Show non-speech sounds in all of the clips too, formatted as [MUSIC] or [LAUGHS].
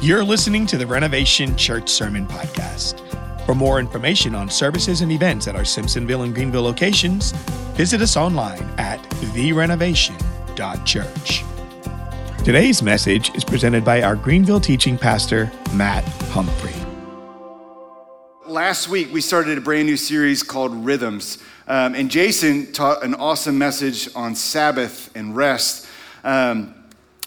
You're listening to the Renovation Church Sermon Podcast. For more information on services and events at our Simpsonville and Greenville locations, visit us online at therenovation.church. Today's message is presented by our Greenville teaching pastor, Matt Humphrey. Last week, we started a brand new series called Rhythms. Um, and Jason taught an awesome message on Sabbath and rest. Um,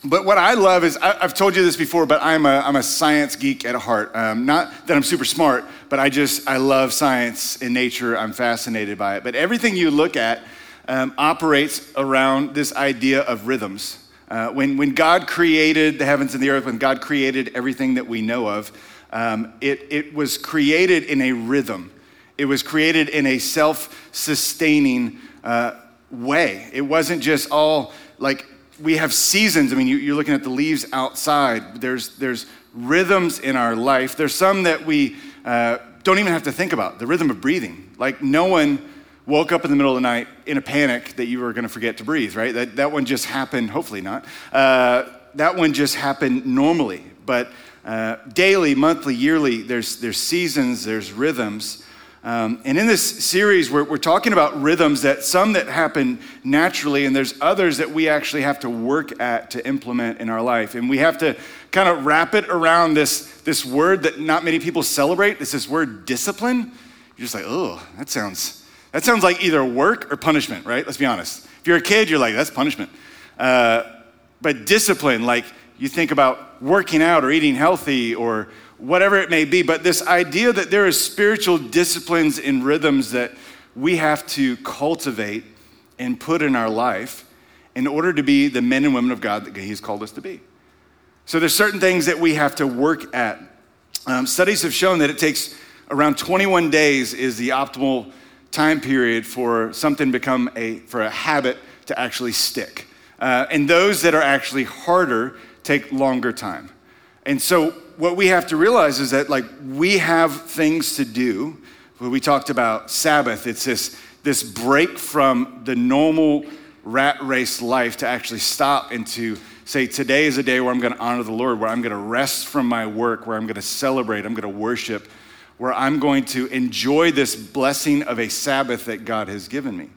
but what I love is, I, have told you this before, but I'm a, I'm a science geek at heart. Um, not that I'm super smart, but I just, I love science and nature. I'm fascinated by it. But everything you look at um, operates around this idea of rhythms. Uh, when, when God created the heavens and the earth, when God created everything that we know of, um, it, it was created in a rhythm. It was created in a self sustaining uh, way. It wasn't just all like we have seasons. I mean, you, are looking at the leaves outside. There's, there's rhythms in our life. There's some that we uh, don't even have to think about the rhythm of breathing. Like, no one woke up in the middle of the night in a panic that you were going to forget to breathe, right? That, that one just happened, hopefully not. Uh, that one just happened normally. But uh, daily, monthly, yearly, there's, there's seasons, there's rhythms. Um, and in this series, we're, we're talking about rhythms that some that happen naturally, and there's others that we actually have to work at to implement in our life. And we have to kind of wrap it around this, this word that not many people celebrate. It's this word discipline. You're just like, oh, that sounds, that sounds like either work or punishment, right? Let's be honest. If you're a kid, you're like, that's punishment. Uh, but discipline, like you think about working out or eating healthy or whatever it may be. But this idea that there is spiritual disciplines and rhythms that we have to cultivate and put in our life in order to be the men and women of God that He's called us to be. So there's certain things that we have to work at. Um, studies have shown that it takes around 21 days is the optimal time period for something to become a for a habit to actually stick. Uh, and those that are actually harder take longer time. And so what we have to realize is that like we have things to do. We talked about Sabbath. It's this, this break from the normal rat race life to actually stop and to say, today is a day where I'm going to honor the Lord, where I'm going to rest from my work, where I'm going to celebrate, I'm going to worship, where I'm going to enjoy this blessing of a Sabbath that God has given me.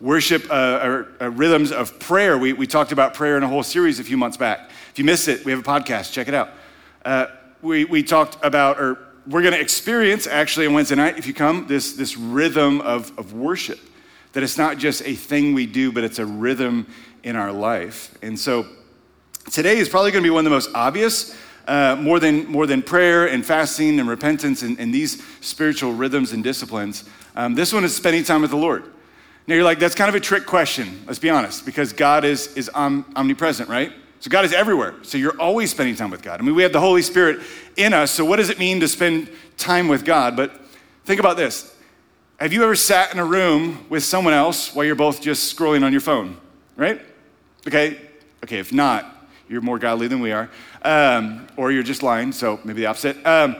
Worship uh, uh, rhythms of prayer. We, we talked about prayer in a whole series a few months back. If you missed it, we have a podcast. Check it out. Uh, we, we talked about, or we're going to experience actually on Wednesday night, if you come, this, this rhythm of, of worship. That it's not just a thing we do, but it's a rhythm in our life. And so today is probably going to be one of the most obvious, uh, more, than, more than prayer and fasting and repentance and, and these spiritual rhythms and disciplines. Um, this one is spending time with the Lord. Now you're like, that's kind of a trick question, let's be honest, because God is, is om- omnipresent, right? So God is everywhere. So you're always spending time with God. I mean, we have the Holy Spirit in us. So what does it mean to spend time with God? But think about this. Have you ever sat in a room with someone else while you're both just scrolling on your phone? Right? Okay. Okay. If not, you're more godly than we are, um, or you're just lying. So maybe the opposite. Um,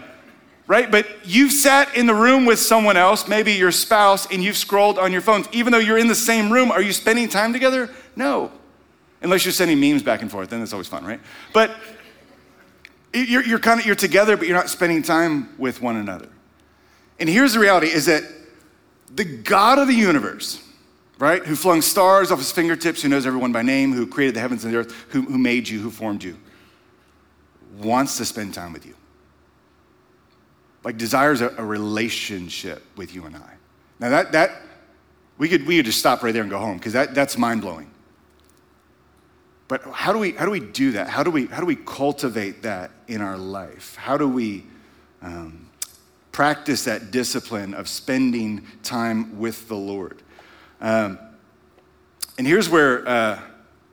right? But you've sat in the room with someone else, maybe your spouse, and you've scrolled on your phones. Even though you're in the same room, are you spending time together? No. Unless you're sending memes back and forth, then that's always fun, right? But you're, you're kind of you're together, but you're not spending time with one another. And here's the reality: is that the God of the universe, right, who flung stars off his fingertips, who knows everyone by name, who created the heavens and the earth, who, who made you, who formed you, wants to spend time with you. Like desires a, a relationship with you and I. Now that that we could we could just stop right there and go home because that, that's mind blowing. But how do we, how do, we do that? How do we, how do we cultivate that in our life? How do we um, practice that discipline of spending time with the Lord? Um, and here's where, uh,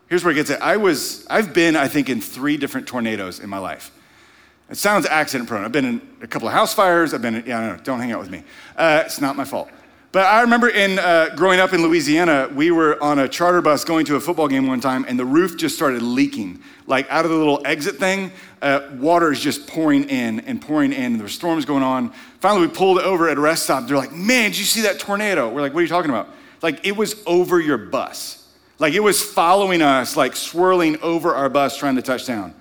here's where it gets at. I was, I've been, I think, in three different tornadoes in my life. It sounds accident prone. I've been in a couple of house fires. I've been, in, yeah, no, don't hang out with me. Uh, it's not my fault. But I remember in uh, growing up in Louisiana, we were on a charter bus going to a football game one time, and the roof just started leaking. Like out of the little exit thing, uh, water is just pouring in and pouring in. And there were storms going on. Finally, we pulled over at a rest stop. They're like, "Man, did you see that tornado?" We're like, "What are you talking about?" Like it was over your bus. Like it was following us, like swirling over our bus, trying to touch down.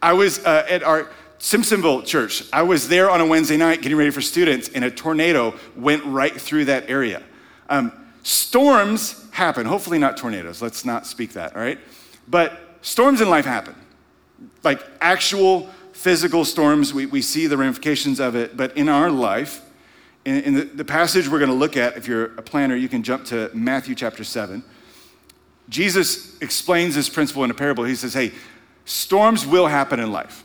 I was uh, at our Simpsonville Church, I was there on a Wednesday night getting ready for students, and a tornado went right through that area. Um, storms happen, hopefully not tornadoes, let's not speak that, all right? But storms in life happen. Like actual physical storms, we, we see the ramifications of it, but in our life, in, in the, the passage we're going to look at, if you're a planner, you can jump to Matthew chapter 7. Jesus explains this principle in a parable. He says, Hey, storms will happen in life.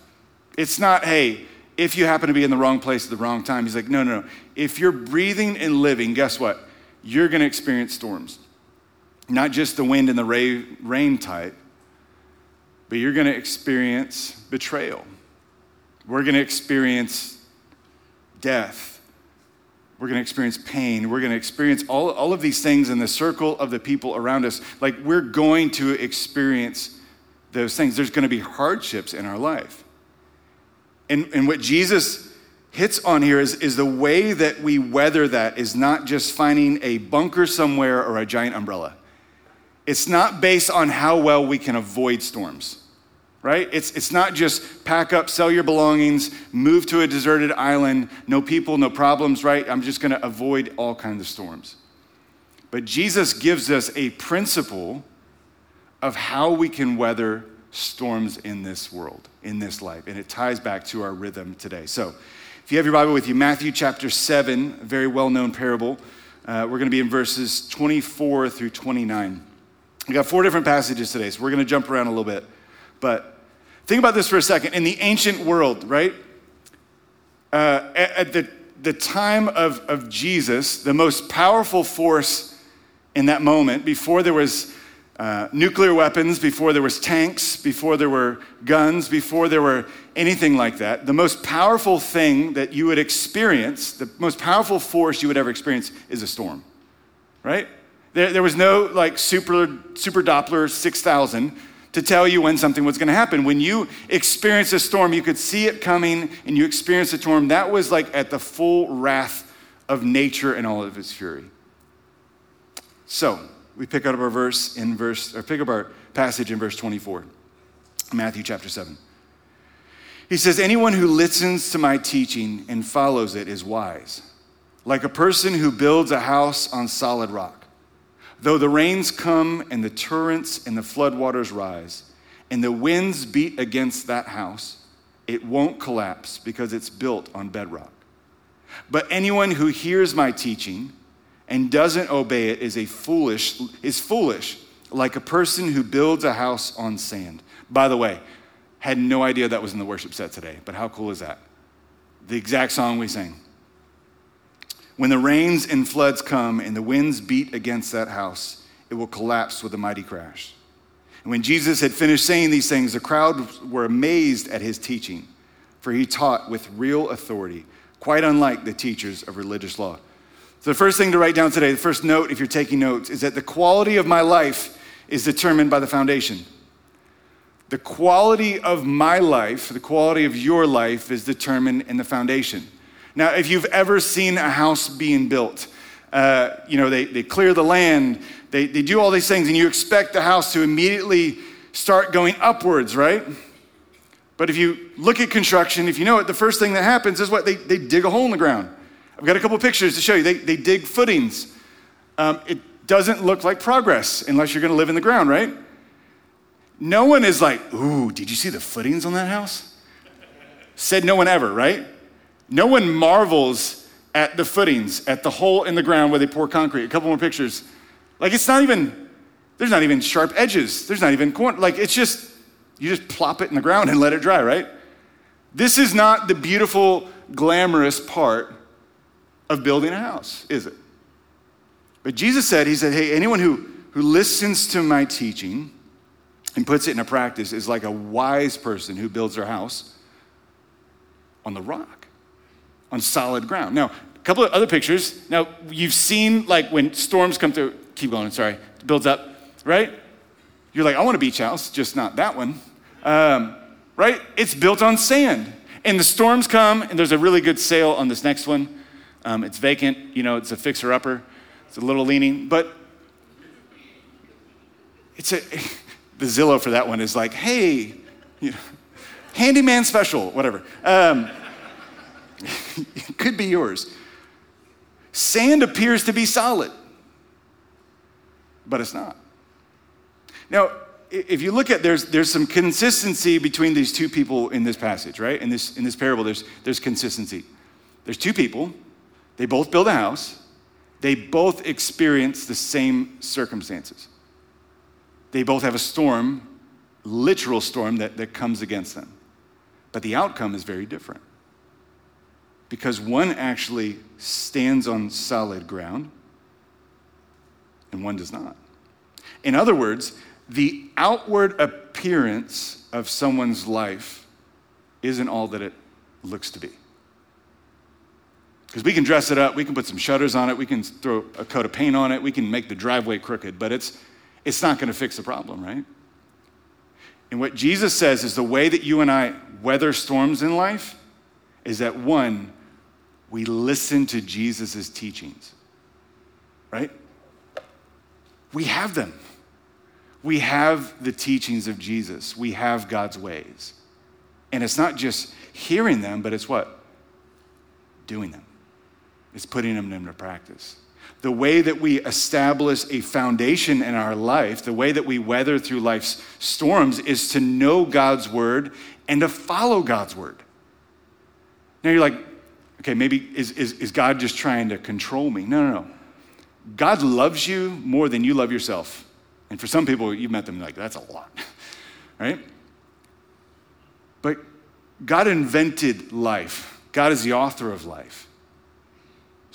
It's not, hey, if you happen to be in the wrong place at the wrong time. He's like, no, no, no. If you're breathing and living, guess what? You're going to experience storms. Not just the wind and the rain type, but you're going to experience betrayal. We're going to experience death we're going to experience pain. We're going to experience all, all of these things in the circle of the people around us. Like we're going to experience those things. There's going to be hardships in our life. And, and what Jesus hits on here is, is the way that we weather that is not just finding a bunker somewhere or a giant umbrella. It's not based on how well we can avoid storms right? It's, it's not just pack up, sell your belongings, move to a deserted island, no people, no problems, right? I'm just going to avoid all kinds of storms. But Jesus gives us a principle of how we can weather storms in this world, in this life. And it ties back to our rhythm today. So if you have your Bible with you, Matthew chapter 7, a very well known parable. Uh, we're going to be in verses 24 through 29. We got four different passages today, so we're going to jump around a little bit. But Think about this for a second. In the ancient world, right? Uh, at, at the, the time of, of Jesus, the most powerful force in that moment, before there was uh, nuclear weapons, before there was tanks, before there were guns, before there were anything like that, the most powerful thing that you would experience, the most powerful force you would ever experience is a storm, right? There, there was no like super, super Doppler 6000 to tell you when something was going to happen. When you experience a storm, you could see it coming and you experience a storm. That was like at the full wrath of nature and all of its fury. So, we pick up our verse in verse, or pick up our passage in verse 24, Matthew chapter 7. He says, Anyone who listens to my teaching and follows it is wise, like a person who builds a house on solid rock. Though the rains come and the torrents and the floodwaters rise, and the winds beat against that house, it won't collapse because it's built on bedrock. But anyone who hears my teaching and doesn't obey it is a foolish is foolish like a person who builds a house on sand. By the way, had no idea that was in the worship set today, but how cool is that? The exact song we sang. When the rains and floods come and the winds beat against that house, it will collapse with a mighty crash. And when Jesus had finished saying these things, the crowd were amazed at his teaching, for he taught with real authority, quite unlike the teachers of religious law. So, the first thing to write down today, the first note, if you're taking notes, is that the quality of my life is determined by the foundation. The quality of my life, the quality of your life, is determined in the foundation. Now, if you've ever seen a house being built, uh, you know, they, they clear the land, they, they do all these things, and you expect the house to immediately start going upwards, right? But if you look at construction, if you know it, the first thing that happens is what? They, they dig a hole in the ground. I've got a couple pictures to show you. They, they dig footings. Um, it doesn't look like progress unless you're going to live in the ground, right? No one is like, ooh, did you see the footings on that house? Said no one ever, right? No one marvels at the footings, at the hole in the ground where they pour concrete. A couple more pictures. Like it's not even, there's not even sharp edges. There's not even corner. Like it's just, you just plop it in the ground and let it dry, right? This is not the beautiful, glamorous part of building a house, is it? But Jesus said, He said, hey, anyone who, who listens to my teaching and puts it into practice is like a wise person who builds their house on the rock on solid ground. Now, a couple of other pictures. Now, you've seen like when storms come through, keep going, sorry, it builds up, right? You're like, I want a beach house, just not that one, um, right? It's built on sand. And the storms come, and there's a really good sale on this next one. Um, it's vacant, you know, it's a fixer upper, it's a little leaning, but it's a, [LAUGHS] the Zillow for that one is like, hey, you know, handyman special, whatever. Um, [LAUGHS] it could be yours. Sand appears to be solid, but it's not. Now, if you look at there's there's some consistency between these two people in this passage, right? In this in this parable, there's there's consistency. There's two people, they both build a house, they both experience the same circumstances. They both have a storm, literal storm that, that comes against them. But the outcome is very different. Because one actually stands on solid ground and one does not. In other words, the outward appearance of someone's life isn't all that it looks to be. Because we can dress it up, we can put some shutters on it, we can throw a coat of paint on it, we can make the driveway crooked, but it's, it's not going to fix the problem, right? And what Jesus says is the way that you and I weather storms in life is that one, we listen to Jesus' teachings, right? We have them we have the teachings of Jesus, we have God's ways. And it's not just hearing them, but it's what? Doing them. It's putting them into practice. The way that we establish a foundation in our life, the way that we weather through life's storms, is to know God's word and to follow God's word. Now you're like, okay, maybe is, is, is God just trying to control me? No, no, no. God loves you more than you love yourself. And for some people, you've met them like, that's a lot, [LAUGHS] right? But God invented life, God is the author of life.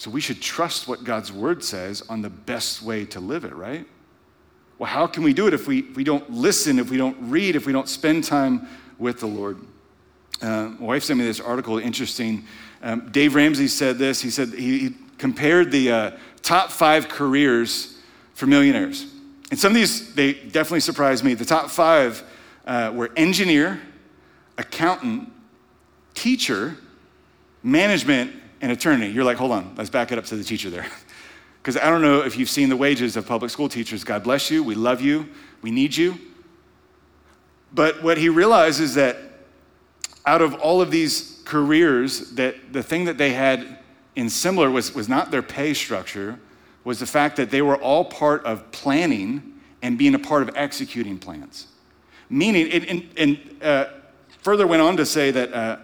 So we should trust what God's word says on the best way to live it, right? Well, how can we do it if we, if we don't listen, if we don't read, if we don't spend time with the Lord? Uh, my wife sent me this article, interesting. Um, Dave Ramsey said this. He said he, he compared the uh, top five careers for millionaires. And some of these, they definitely surprised me. The top five uh, were engineer, accountant, teacher, management, and attorney. You're like, hold on, let's back it up to the teacher there. [LAUGHS] Because I don't know if you've seen the wages of public school teachers. God bless you. We love you. We need you. But what he realized is that out of all of these careers, that the thing that they had in similar was, was not their pay structure, was the fact that they were all part of planning and being a part of executing plans. Meaning, and, and uh, further went on to say that uh,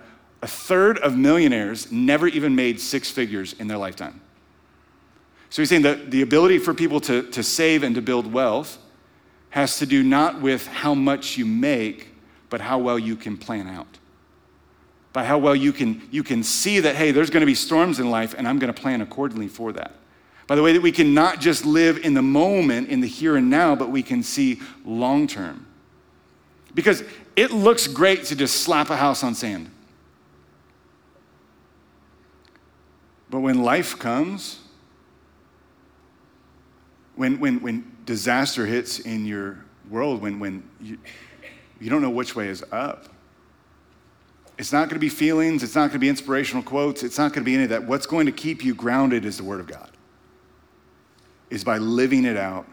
a third of millionaires never even made six figures in their lifetime. So he's saying that the ability for people to, to save and to build wealth has to do not with how much you make, but how well you can plan out. By how well you can, you can see that, hey, there's going to be storms in life, and I'm going to plan accordingly for that. By the way, that we can not just live in the moment, in the here and now, but we can see long term. Because it looks great to just slap a house on sand. But when life comes, when, when, when disaster hits in your world, when, when you, you don't know which way is up, it's not going to be feelings, it's not going to be inspirational quotes, it's not going to be any of that. What's going to keep you grounded is the Word of God is by living it out,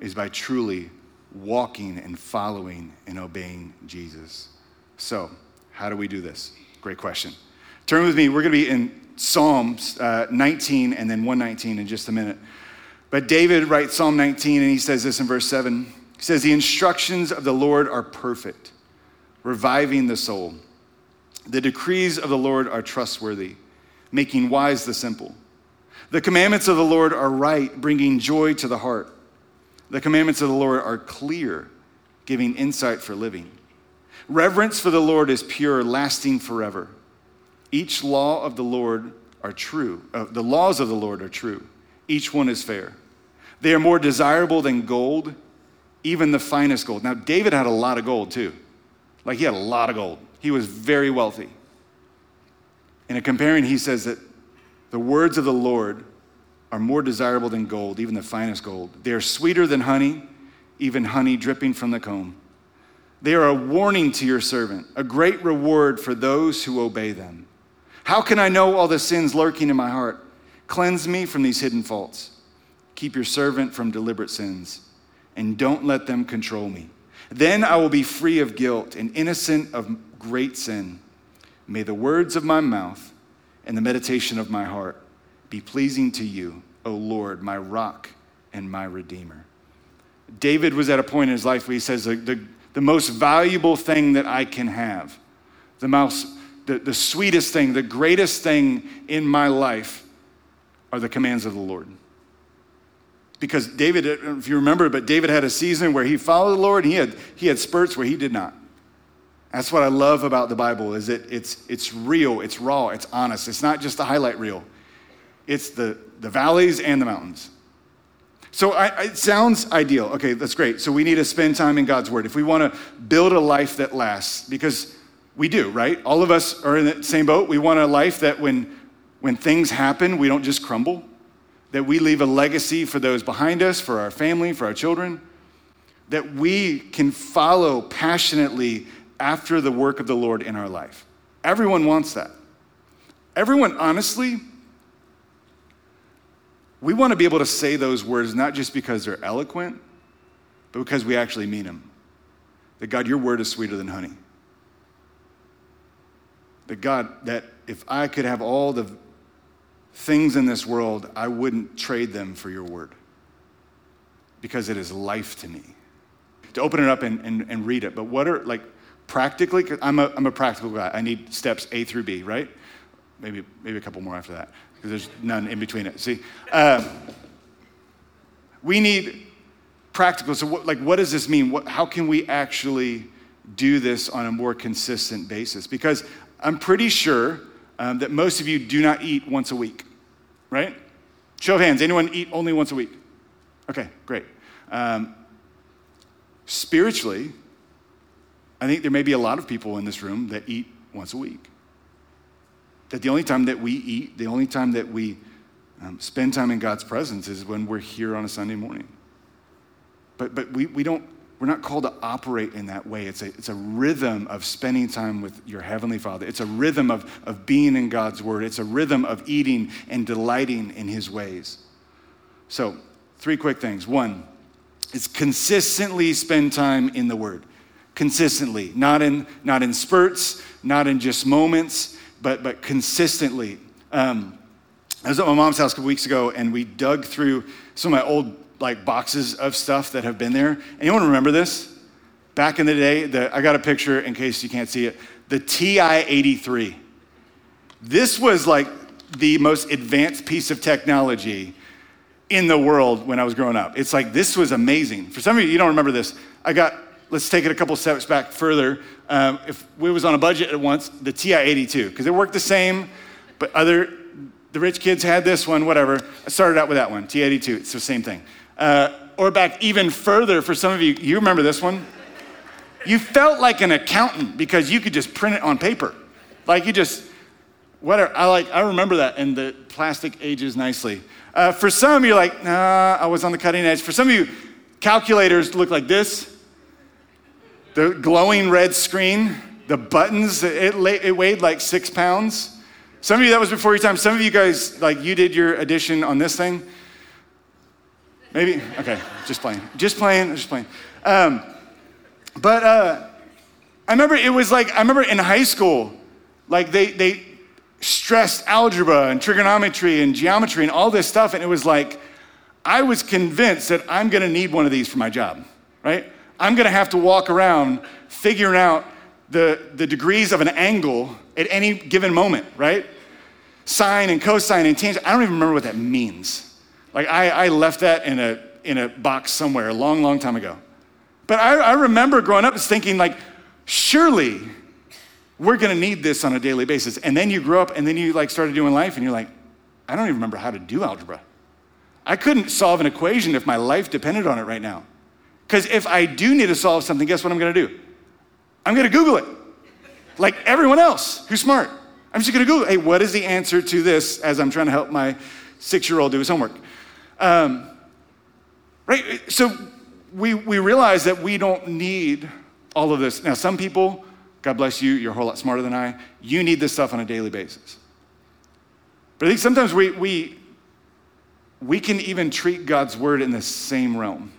is by truly walking and following and obeying Jesus. So, how do we do this? Great question. Turn with me. We're going to be in Psalms uh, 19 and then 119 in just a minute. But David writes Psalm 19 and he says this in verse 7. He says, The instructions of the Lord are perfect, reviving the soul. The decrees of the Lord are trustworthy, making wise the simple. The commandments of the Lord are right, bringing joy to the heart. The commandments of the Lord are clear, giving insight for living. Reverence for the Lord is pure, lasting forever. Each law of the Lord are true. Uh, the laws of the Lord are true. Each one is fair. They are more desirable than gold, even the finest gold. Now, David had a lot of gold too. Like, he had a lot of gold. He was very wealthy. In a comparing, he says that the words of the Lord are more desirable than gold, even the finest gold. They are sweeter than honey, even honey dripping from the comb. They are a warning to your servant, a great reward for those who obey them. How can I know all the sins lurking in my heart? Cleanse me from these hidden faults. Keep your servant from deliberate sins, and don't let them control me. Then I will be free of guilt and innocent of great sin. May the words of my mouth and the meditation of my heart be pleasing to you, O Lord, my rock and my redeemer. David was at a point in his life where he says, the, the, the most valuable thing that I can have, the, most, the, the sweetest thing, the greatest thing in my life are the commands of the Lord. Because David, if you remember, but David had a season where he followed the Lord and he had, he had spurts where he did not. That's what I love about the Bible is that it's, it's real, it's raw, it's honest. It's not just the highlight reel. It's the, the valleys and the mountains. So I, it sounds ideal. Okay, that's great. So we need to spend time in God's Word. If we want to build a life that lasts, because we do, right? All of us are in the same boat. We want a life that when, when things happen, we don't just crumble, that we leave a legacy for those behind us, for our family, for our children, that we can follow passionately after the work of the Lord in our life. Everyone wants that. Everyone, honestly, we want to be able to say those words not just because they're eloquent, but because we actually mean them. That God, your word is sweeter than honey. That God, that if I could have all the things in this world, I wouldn't trade them for your word because it is life to me. To open it up and, and, and read it. But what are, like, practically, I'm a, I'm a practical guy. I need steps A through B, right? Maybe, maybe a couple more after that, because there's none in between it. See, um, we need practical. So, what, like, what does this mean? What, how can we actually do this on a more consistent basis? Because I'm pretty sure um, that most of you do not eat once a week, right? Show of hands. Anyone eat only once a week? Okay, great. Um, spiritually, I think there may be a lot of people in this room that eat once a week. That the only time that we eat, the only time that we um, spend time in God's presence is when we're here on a Sunday morning. But, but we, we don't, we're not called to operate in that way. It's a, it's a rhythm of spending time with your Heavenly Father. It's a rhythm of, of being in God's Word. It's a rhythm of eating and delighting in His ways. So, three quick things. One, is consistently spend time in the Word consistently, not in, not in spurts, not in just moments, but, but consistently. Um, I was at my mom's house a couple weeks ago and we dug through some of my old like boxes of stuff that have been there. Anyone remember this? Back in the day, the, I got a picture in case you can't see it. The TI 83. This was like the most advanced piece of technology in the world when I was growing up. It's like this was amazing. For some of you, you don't remember this. I got let's take it a couple steps back further. Um, if we was on a budget at once, the TI-82, because it worked the same, but other, the rich kids had this one, whatever. I started out with that one, TI-82, it's the same thing. Uh, or back even further, for some of you, you remember this one? You felt like an accountant because you could just print it on paper. Like you just, whatever. I like, I remember that, and the plastic ages nicely. Uh, for some, you're like, nah, I was on the cutting edge. For some of you, calculators look like this the glowing red screen, the buttons, it, it weighed like six pounds. Some of you, that was before your time. Some of you guys, like, you did your addition on this thing. Maybe? Okay, just playing. Just playing, just playing. Um, but uh, I remember it was like, I remember in high school, like, they, they stressed algebra and trigonometry and geometry and all this stuff, and it was like, I was convinced that I'm gonna need one of these for my job, right? I'm to have to walk around figuring out the, the degrees of an angle at any given moment, right? Sine and cosine and tangent. I don't even remember what that means. Like, I, I left that in a, in a box somewhere a long, long time ago. But I, I remember growing up thinking, like, surely we're to need this on a daily basis. And then you grow up and then you like started doing life and you're like, I don't even remember how to do algebra. I couldn't solve an equation if my life depended on it right now. Because if I do need to solve something, guess what I'm to do? I'm to Google it. Like everyone else who's smart. I'm just to Google, hey, what is the answer to this as I'm trying to help my six year old do his homework? Um, right? So we, we realize that we don't need all of this. Now, some people, God bless you, you're a whole lot smarter than I, you need this stuff on a daily basis. But I think sometimes we, we, we can even treat God's word in the same realm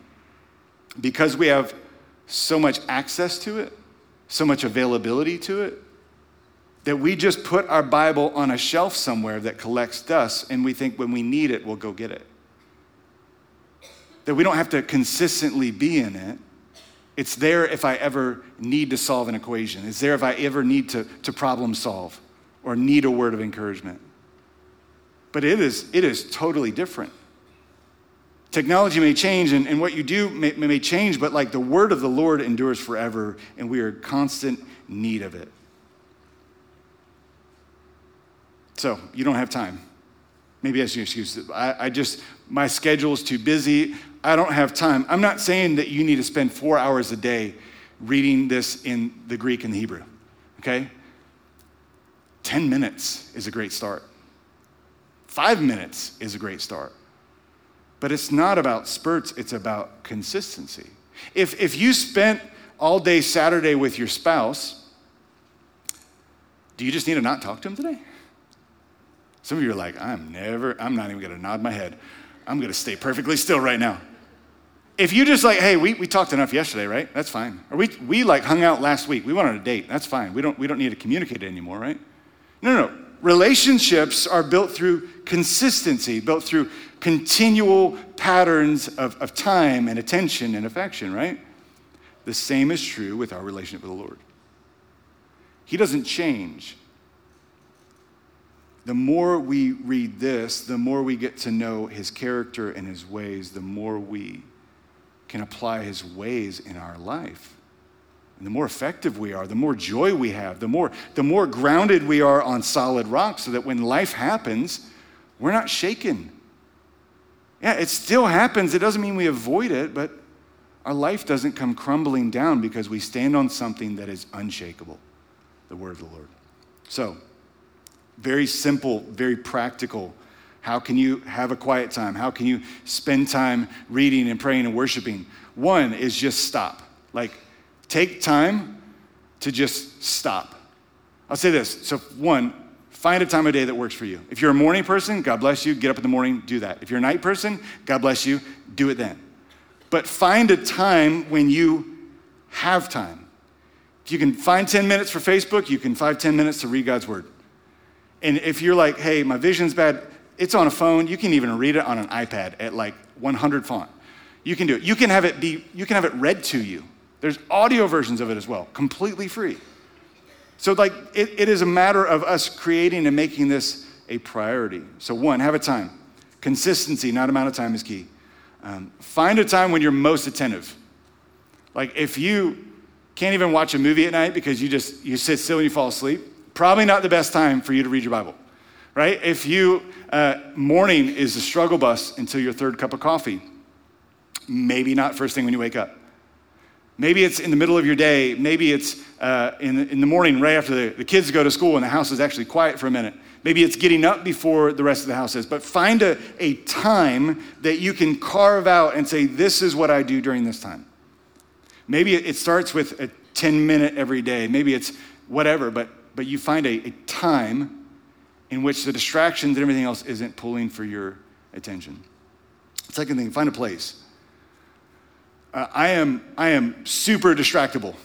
because we have so much access to it, so much availability to it that we just put our Bible on a shelf somewhere that collects dust and we think when we need it, we'll go get it. That we don't have to consistently be in it. It's there if I ever need to solve an equation. It's there if I ever need to, to problem solve or need a word of encouragement. But it is, it is totally different. Technology may change and, and what you do may, may change, but like the word of the Lord endures forever, and we are in constant need of it. So you don't have time. Maybe that's your excuse. I, I just, my schedule is too busy. I don't have time. I'm not saying that you need to spend four hours a day reading this in the Greek and the Hebrew, okay? 10 minutes is a great start. Five minutes is a great start. But it's not about spurts, it's about consistency. If, if you spent all day Saturday with your spouse, do you just need to not talk to him today? Some of you are like, I'm never, I'm not even gonna nod my head. I'm gonna stay perfectly still right now. If you just like, hey, we, we talked enough yesterday, right? That's fine. Or we, we like hung out last week. We went on a date. That's fine. We don't, we don't need to communicate anymore, right? No, no, no. Relationships are built through consistency, built through continual patterns of, of time and attention and affection, right? The same is true with our relationship with the Lord. He doesn't change the more we read this, the more we get to know his character and his ways, the more we can apply his ways in our life. And the more effective we are, the more joy we have, the more, the more grounded we are on solid rock, so that when life happens, we're not shaken. Yeah, it still happens. It doesn't mean we avoid it, but our life doesn't come crumbling down because we stand on something that is unshakable the word of the Lord. So, very simple, very practical. How can you have a quiet time? How can you spend time reading and praying and worshiping? One is just stop. Like, take time to just stop. I'll say this. So, one, find a time of day that works for you. If you're a morning person, God bless you, get up in the morning, do that. If you're a night person, God bless you, do it then. But find a time when you have time. If you can find 10 minutes for Facebook, you can find 10 minutes to read God's word. And if you're like, hey, my vision's bad, it's on a phone. You can even read it on an iPad at like 100 font. You can do it. You can have it be, you can have it read to you. There's audio versions of it as well, completely free. So, like, it, it is a matter of us creating and making this a priority. So, one, have a time. Consistency, not amount of time, is key. Um, find a time when you're most attentive. Like, if you can't even watch a movie at night because you just you sit still and you fall asleep, probably not the best time for you to read your Bible, right? If you, uh, morning is a struggle bus until your third cup of coffee, maybe not first thing when you wake up. Maybe it's in the middle of your day. Maybe it's uh, in, the, in the morning right after the, the kids go to school and the house is actually quiet for a minute. Maybe it's getting up before the rest of the house is. But find a, a time that you can carve out and say, This is what I do during this time. Maybe it starts with a 10 minute every day. Maybe it's whatever, but but you find a, a time in which the distractions and everything else isn't pulling for your attention. Second thing, find a place. Uh, I am I am super distractible.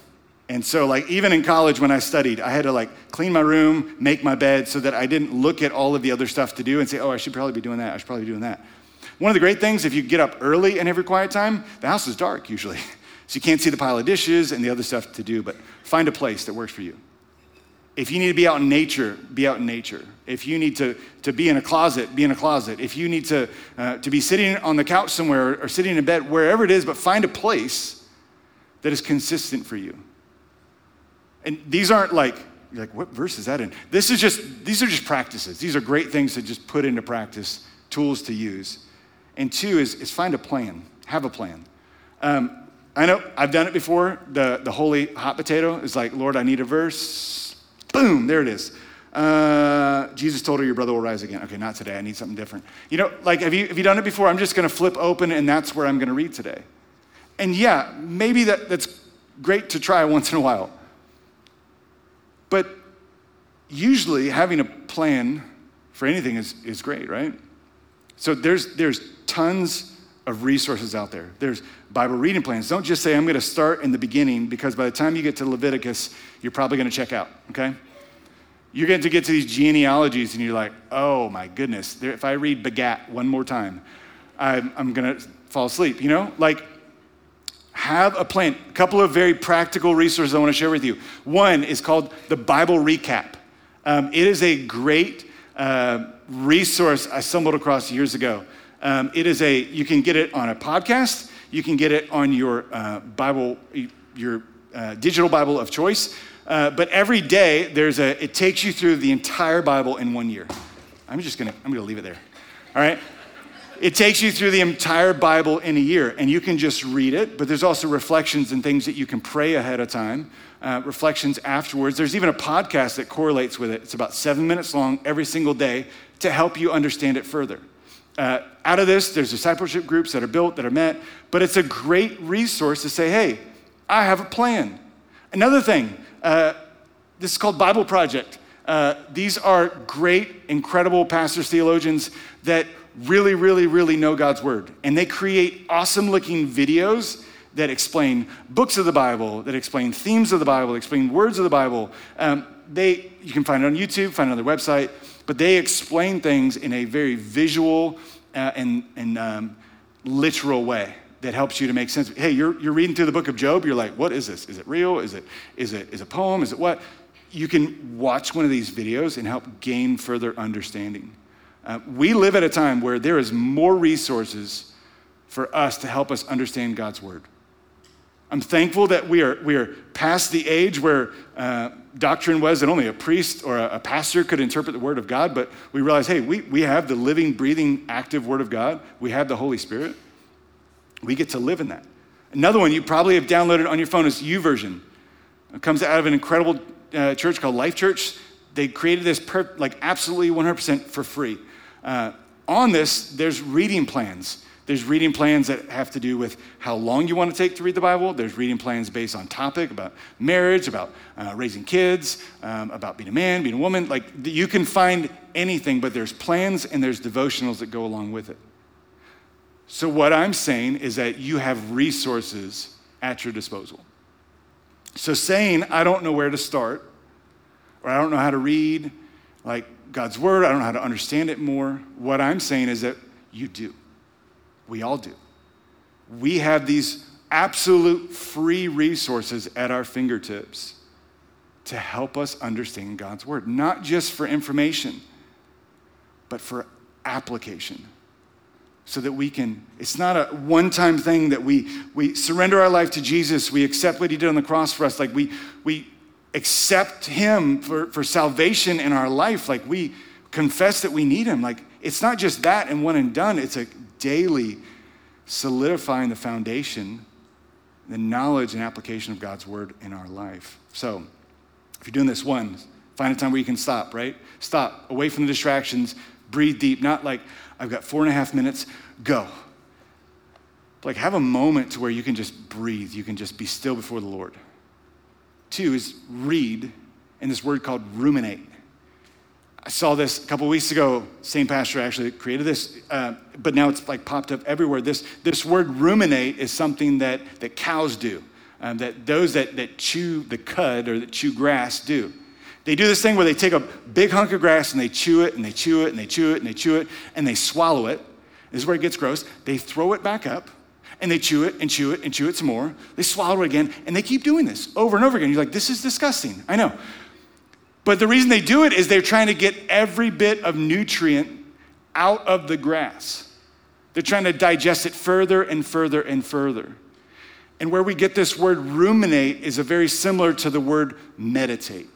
And so like even in college when I studied, I had to like clean my room, make my bed so that I didn't look at all of the other stuff to do and say, "Oh, I should probably be doing that. I should probably be doing that." One of the great things if you get up early and have every quiet time, the house is dark usually. [LAUGHS] So you can't see the pile of dishes and the other stuff to do, but find a place that works for you. If you need to be out in nature, be out in nature. If you need to, to be in a closet, be in a closet. If you need to, uh, to be sitting on the couch somewhere or sitting in a bed, wherever it is, but find a place that is consistent for you. And these aren't like, you're like, what verse is that in? This is just, these are just practices. These are great things to just put into practice, tools to use. And two is, is find a plan, have a plan. Um, I know I've done it before. The, the holy hot potato is like, Lord, I need a verse Boom, there it is. Uh, Jesus told her your brother will rise again. Okay, not today. I need something different. You know, like, have you, have you done it before? I'm just going to flip open and that's where I'm going to read today. And yeah, maybe that, that's great to try once in a while. But usually having a plan for anything is, is great, right? So there's, there's tons of resources out there. There's Bible reading plans. Don't just say, I'm going to start in the beginning, because by the time you get to Leviticus, you're probably going to check out, okay? You're going to get to these genealogies, and you're like, oh my goodness, if I read Begat one more time, I'm, I'm going to fall asleep, you know? Like, have a plan. A couple of very practical resources I want to share with you. One is called the Bible Recap. Um, it is a great uh, resource I stumbled across years ago. Um, it is a, you can get it on a podcast, you can get it on your uh, Bible, your uh, digital Bible of choice. Uh, but every day, there's a, it takes you through the entire Bible in one year. I'm just gonna, I'm gonna leave it there. All right? It takes you through the entire Bible in a year, and you can just read it, but there's also reflections and things that you can pray ahead of time, uh, reflections afterwards. There's even a podcast that correlates with it. It's about seven minutes long every single day to help you understand it further. Uh, out of this, there's discipleship groups that are built, that are met, but it's a great resource to say, hey, I have a plan. Another thing, uh, this is called Bible Project. Uh, these are great, incredible pastors, theologians that really, really, really know God's word. And they create awesome looking videos that explain books of the Bible, that explain themes of the Bible, explain words of the Bible. Um, they, you can find it on YouTube, find it on their website, but they explain things in a very visual uh, and, and um, literal way that helps you to make sense. Hey, you're, you're reading through the book of Job, you're like, what is this? Is it real? Is it, is it is it a poem? Is it what? You can watch one of these videos and help gain further understanding. Uh, we live at a time where there is more resources for us to help us understand God's word. I'm thankful that we are, we are past the age where uh, doctrine was that only a priest or a, a, pastor could interpret the Word of God, but we realize, hey, we, we have the living, breathing, active Word of God. We have the Holy Spirit. We get to live in that. Another one you probably have downloaded on your phone is YouVersion. It comes out of an incredible uh, church called Life Church. They created this per, like absolutely 100% for free. Uh, on this, there's reading plans. There's reading plans that have to do with how long you want to take to read the Bible. There's reading plans based on topic about marriage, about uh, raising kids, um, about being a man, being a woman. Like you can find anything, but there's plans and there's devotionals that go along with it. So, what I'm saying is that you have resources at your disposal. So, saying, I don't know where to start, or I don't know how to read, like God's word, I don't know how to understand it more. What I'm saying is that you do. We all do. We have these absolute free resources at our fingertips to help us understand God's word, not just for information, but for application. So that we can, it's not a one time thing that we, we surrender our life to Jesus, we accept what he did on the cross for us. Like we, we accept him for, for salvation in our life. Like we confess that we need him. Like it's not just that and one and done, it's a daily solidifying the foundation, the knowledge and application of God's word in our life. So if you're doing this, one, find a time where you can stop, right? Stop, away from the distractions, breathe deep, not like, I've got four and a half minutes, go. Like, have a moment to where you can just breathe, you can just be still before the Lord. Two is read, and this word called ruminate. I saw this a couple weeks ago. Same pastor actually created this, uh, but now it's like popped up everywhere. This, this word ruminate is something that, that cows do, um, that those that, that chew the cud or that chew grass do. They do this thing where they take a big hunk of grass and they chew it and they chew it and they chew it and they chew it and they swallow it. This is where it gets gross. They throw it back up and they chew it and chew it and chew it some more. They swallow it again and they keep doing this over and over again. You're like, this is disgusting. I know. But the reason they do it is they're trying to get every bit of nutrient out of the grass. They're trying to digest it further and further and further. And where we get this word ruminate is a very similar to the word meditate.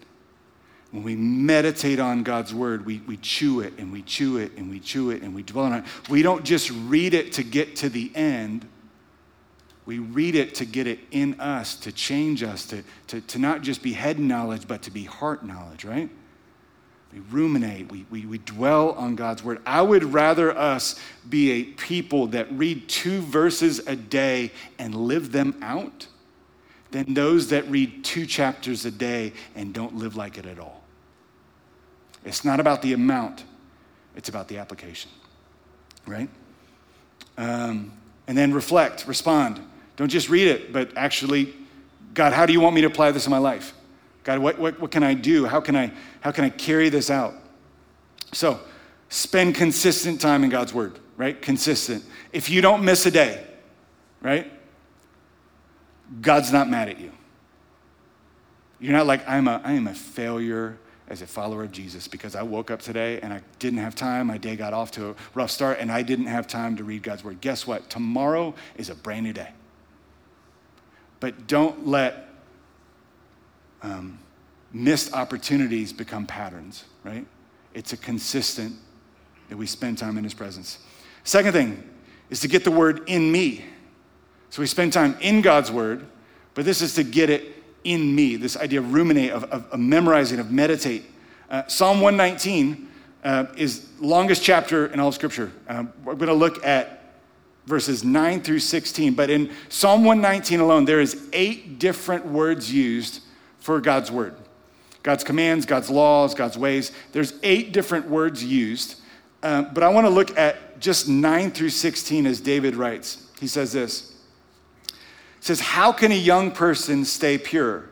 When we meditate on God's word, we, we chew it and we chew it and we chew it and we dwell on it. We don't just read it to get to the end. We read it to get it in us, to change us, to, to, to not just be head knowledge, but to be heart knowledge, right? We ruminate, we, we, we dwell on God's word. I would rather us be a people that read two verses a day and live them out than those that read two chapters a day and don't live like it at all. It's not about the amount, it's about the application, right? Um, And then reflect, respond. Don't just read it, but actually, God, how do you want me to apply this in my life? God, what, what, what can I do? How can I, how can I carry this out? So, spend consistent time in God's word, right? Consistent. If you don't miss a day, right? God's not mad at you. You're not like, I'm a, I am a failure as a follower of Jesus because I woke up today and I didn't have time. My day got off to a rough start and I didn't have time to read God's word. Guess what? Tomorrow is a brand new day. But don't let um, missed opportunities become patterns, right? It's a consistent that we spend time in His presence. Second thing is to get the word in me. So we spend time in God's word, but this is to get it in me, this idea of ruminate, of, of, of memorizing, of meditate. Uh, Psalm 119 uh, is longest chapter in all of Scripture. Uh, we're going to look at verses 9 through 16, but in Psalm 119 alone, there is eight different words used for God's word. God's commands, God's laws, God's ways. There's eight different words used, uh, but I want to look at just 9 through 16 as David writes. He says this says, How can a young person stay pure?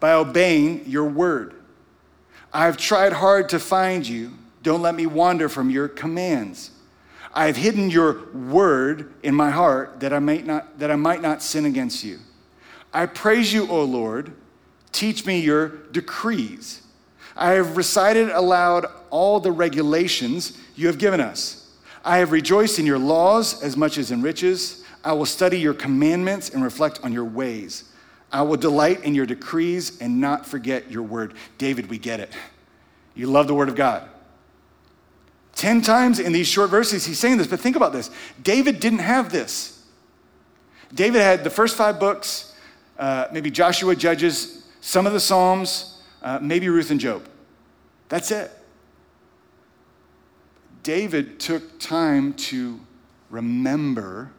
By obeying your word. I've tried hard to find you. Don't let me wander from your commands. I have hidden your word in my heart that I might not, that I might not sin against you. I praise you, O Lord. Teach me your decrees. I have recited aloud all the regulations you have given us. I have rejoiced in your laws as much as in riches. I will study your commandments and reflect on your ways. I will delight in your decrees and not forget your word. David, we get it. You love the word of God. 10 times in these short verses, he's saying this, but think about this. David didn't have this. David had the first five books, uh, maybe Joshua, Judges, some of the Psalms, uh, maybe Ruth and Job. That's it. David took time to remember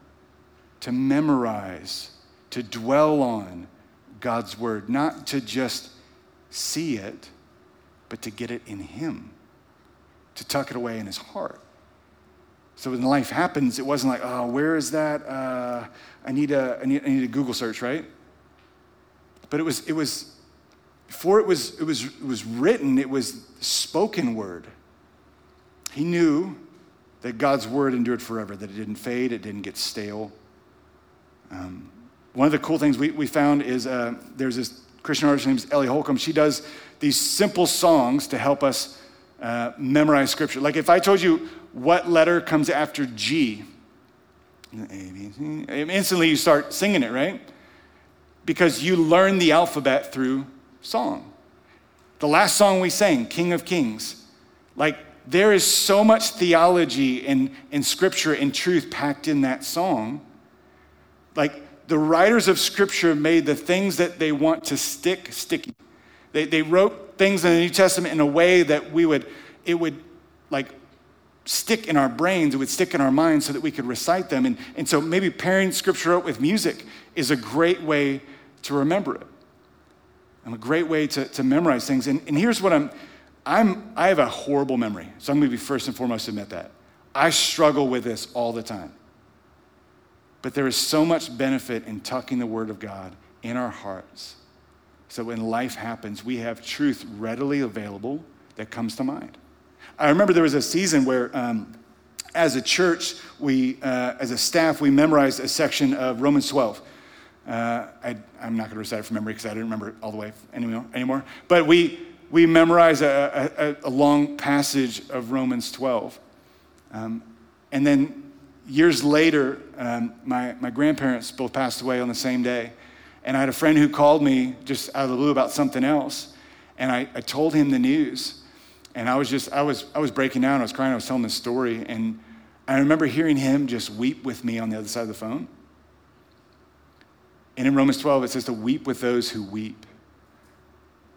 to memorize, to dwell on God's word, not to just see it, but to get it in Him, to tuck it away in His heart. So when life happens, it wasn't like, oh, where is that? Uh, I, need a, I, need, I need a Google search, right? But it was, it was before it was, it was, it was written, it was spoken word. He knew that God's word endured forever, that it didn't fade, it didn't get stale. Um, one of the cool things we, we found is uh, there's this Christian artist named Ellie Holcomb. She does these simple songs to help us uh, memorize scripture. Like if I told you what letter comes after G, instantly you start singing it, right? Because you learn the alphabet through song. The last song we sang, King of Kings, like there is so much theology and, and scripture and truth packed in that song like the writers of Scripture made the things that they want to stick sticky. They, they wrote things in the New Testament in a way that we would, it would like stick in our brains, it would stick in our minds so that we could recite them. And, and so maybe pairing Scripture up with music is a great way to remember it. And a great way to, to memorize things. And, and here's what I'm, I'm, I have a horrible memory. So I'm to be first and foremost admit that. I struggle with this all the time. But there is so much benefit in tucking the Word of God in our hearts. So when life happens, we have truth readily available that comes to mind. I remember there was a season where, um, as a church, we, uh, as a staff, we memorized a section of Romans 12. Uh, I, am not going to recite it from memory because I didn't remember it all the way anymore. anymore. But we, we memorized a, a, a long passage of Romans 12. Um, and then years later, um, my, my grandparents both passed away on the same day. And I had a friend who called me just out of the blue about something else. And I, I told him the news. And I was just, I was, I was breaking down. I was crying. I was telling the story. And I remember hearing him just weep with me on the other side of the phone. And in Romans 12, it says to weep with those who weep.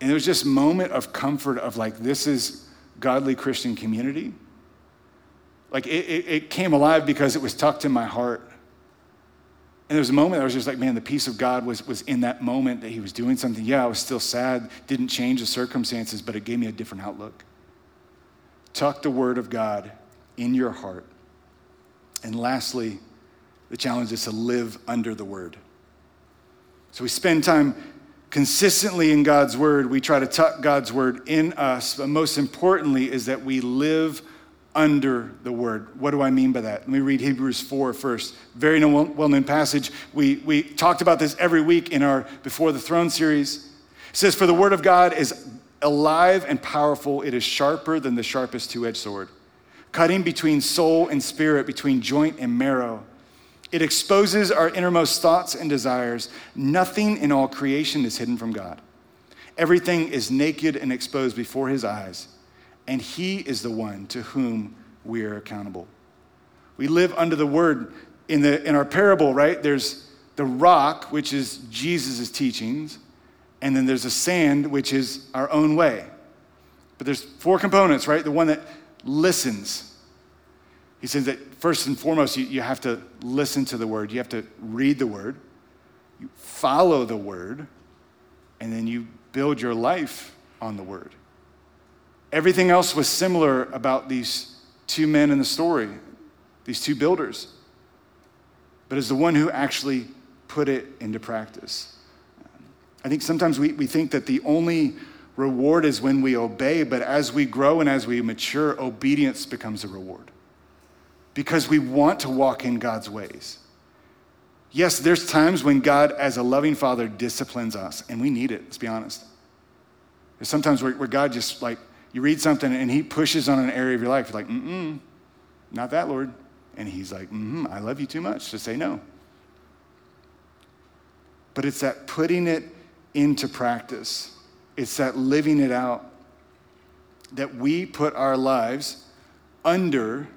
And it was just moment of comfort of like, this is godly Christian community like it, it, it came alive because it was tucked in my heart. And there was a moment I was just like, man, the peace of God was, was in that moment that he was doing something. Yeah, I was still sad, didn't change the circumstances, but it gave me a different outlook. Tuck the word of God in your heart. And lastly, The challenge is to live under the word. So we spend time consistently in God's word. We try to tuck God's word in us, but most importantly is that we live under the word. What do I mean by that? Let me read Hebrews 4 first. Very well known passage. We, we talked about this every week in our Before the Throne series. It says, For the word of God is alive and powerful, it is sharper than the sharpest two edged sword, cutting between soul and spirit, between joint and marrow it exposes our innermost thoughts and desires. Nothing in all creation is hidden from God. Everything is naked and exposed before his eyes, and he is the one to whom we are accountable. We live under the word in, the, in our parable, right? There's the rock, which is Jesus' teachings, and then there's the sand, which is our own way. But there's four components, right? The one that listens, he says that first and foremost, you, you have to listen to the word, you have to read the word, you follow the word, and then you build your life on the word. Everything else was similar about these two men in the story, these two builders. But as the one who actually put it into practice. I think sometimes we, we think that the only reward is when we obey, but as we grow and as we mature, obedience becomes a reward because we want to walk in God's ways. Yes, there's times when God, as a loving father, disciplines us, and we need it, let's be honest. There's sometimes where, where God just like, you read something and he pushes on an area of your life. You're like, mm mm, not that, Lord. And he's like, mm I love you too much to say no. But it's that putting it into practice, it's that living it out that we put our lives under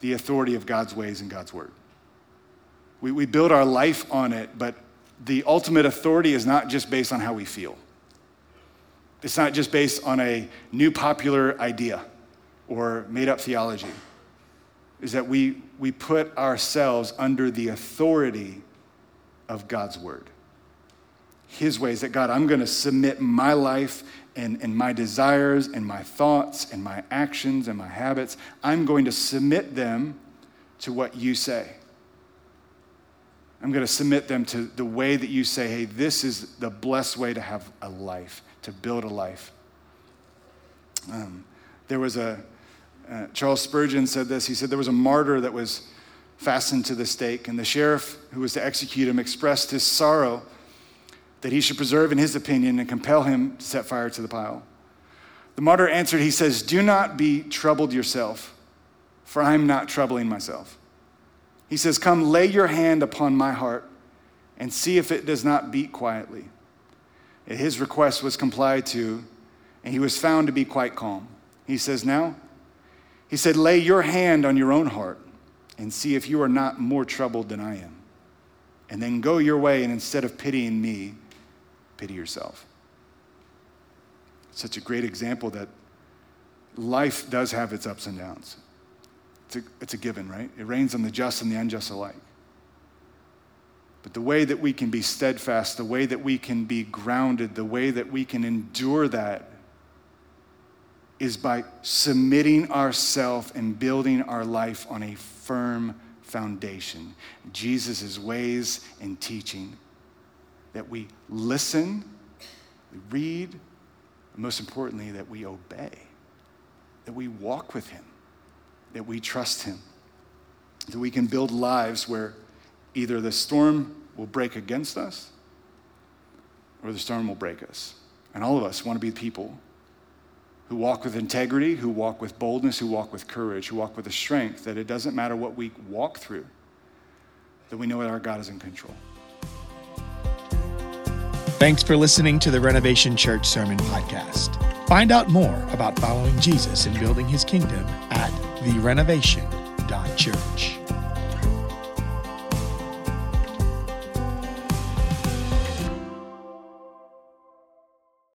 the authority of God's ways and God's word. We, we build our life on it, but the ultimate authority is not just based on how we feel. It's not just based on a new popular idea or made up theology. Is that we, we put ourselves under the authority of God's word. His ways that God, I'm going to submit my life and, and my desires and my thoughts and my actions and my habits, I'm going to submit them to what you say. I'm going to submit them to the way that you say, hey, this is the blessed way to have a life, to build a life. Um, there was a, uh, Charles Spurgeon said this. He said there was a martyr that was fastened to the stake, and the sheriff who was to execute him expressed his sorrow that he should preserve in his opinion and compel him to set fire to the pile. The martyr answered, He says, Do not be troubled yourself, for I am not troubling myself. He says, Come, lay your hand upon my heart and see if it does not beat quietly. His request was complied to, and he was found to be quite calm. He says, Now, he said, Lay your hand on your own heart and see if you are not more troubled than I am. And then go your way, and instead of pitying me, pity yourself. Such a great example that life does have its ups and downs. It's a, it's a given, right? It rains on the just and the unjust alike. But the way that we can be steadfast, the way that we can be grounded, the way that we can endure that is by submitting ourselves and building our life on a firm foundation. Jesus' ways and teaching. That we listen, we read, and most importantly, that we obey, that we walk with Him, that we trust Him, that we can build lives where either the storm will break against us or the storm will break us. And all of us want to be people who walk with integrity, who walk with boldness, who walk with courage, who walk with the strength that it doesn't matter what we walk through, that we know that our God is in control. Thanks for listening to the Renovation Church Sermon Podcast. Find out more about following Jesus and building his kingdom at therenovation.church.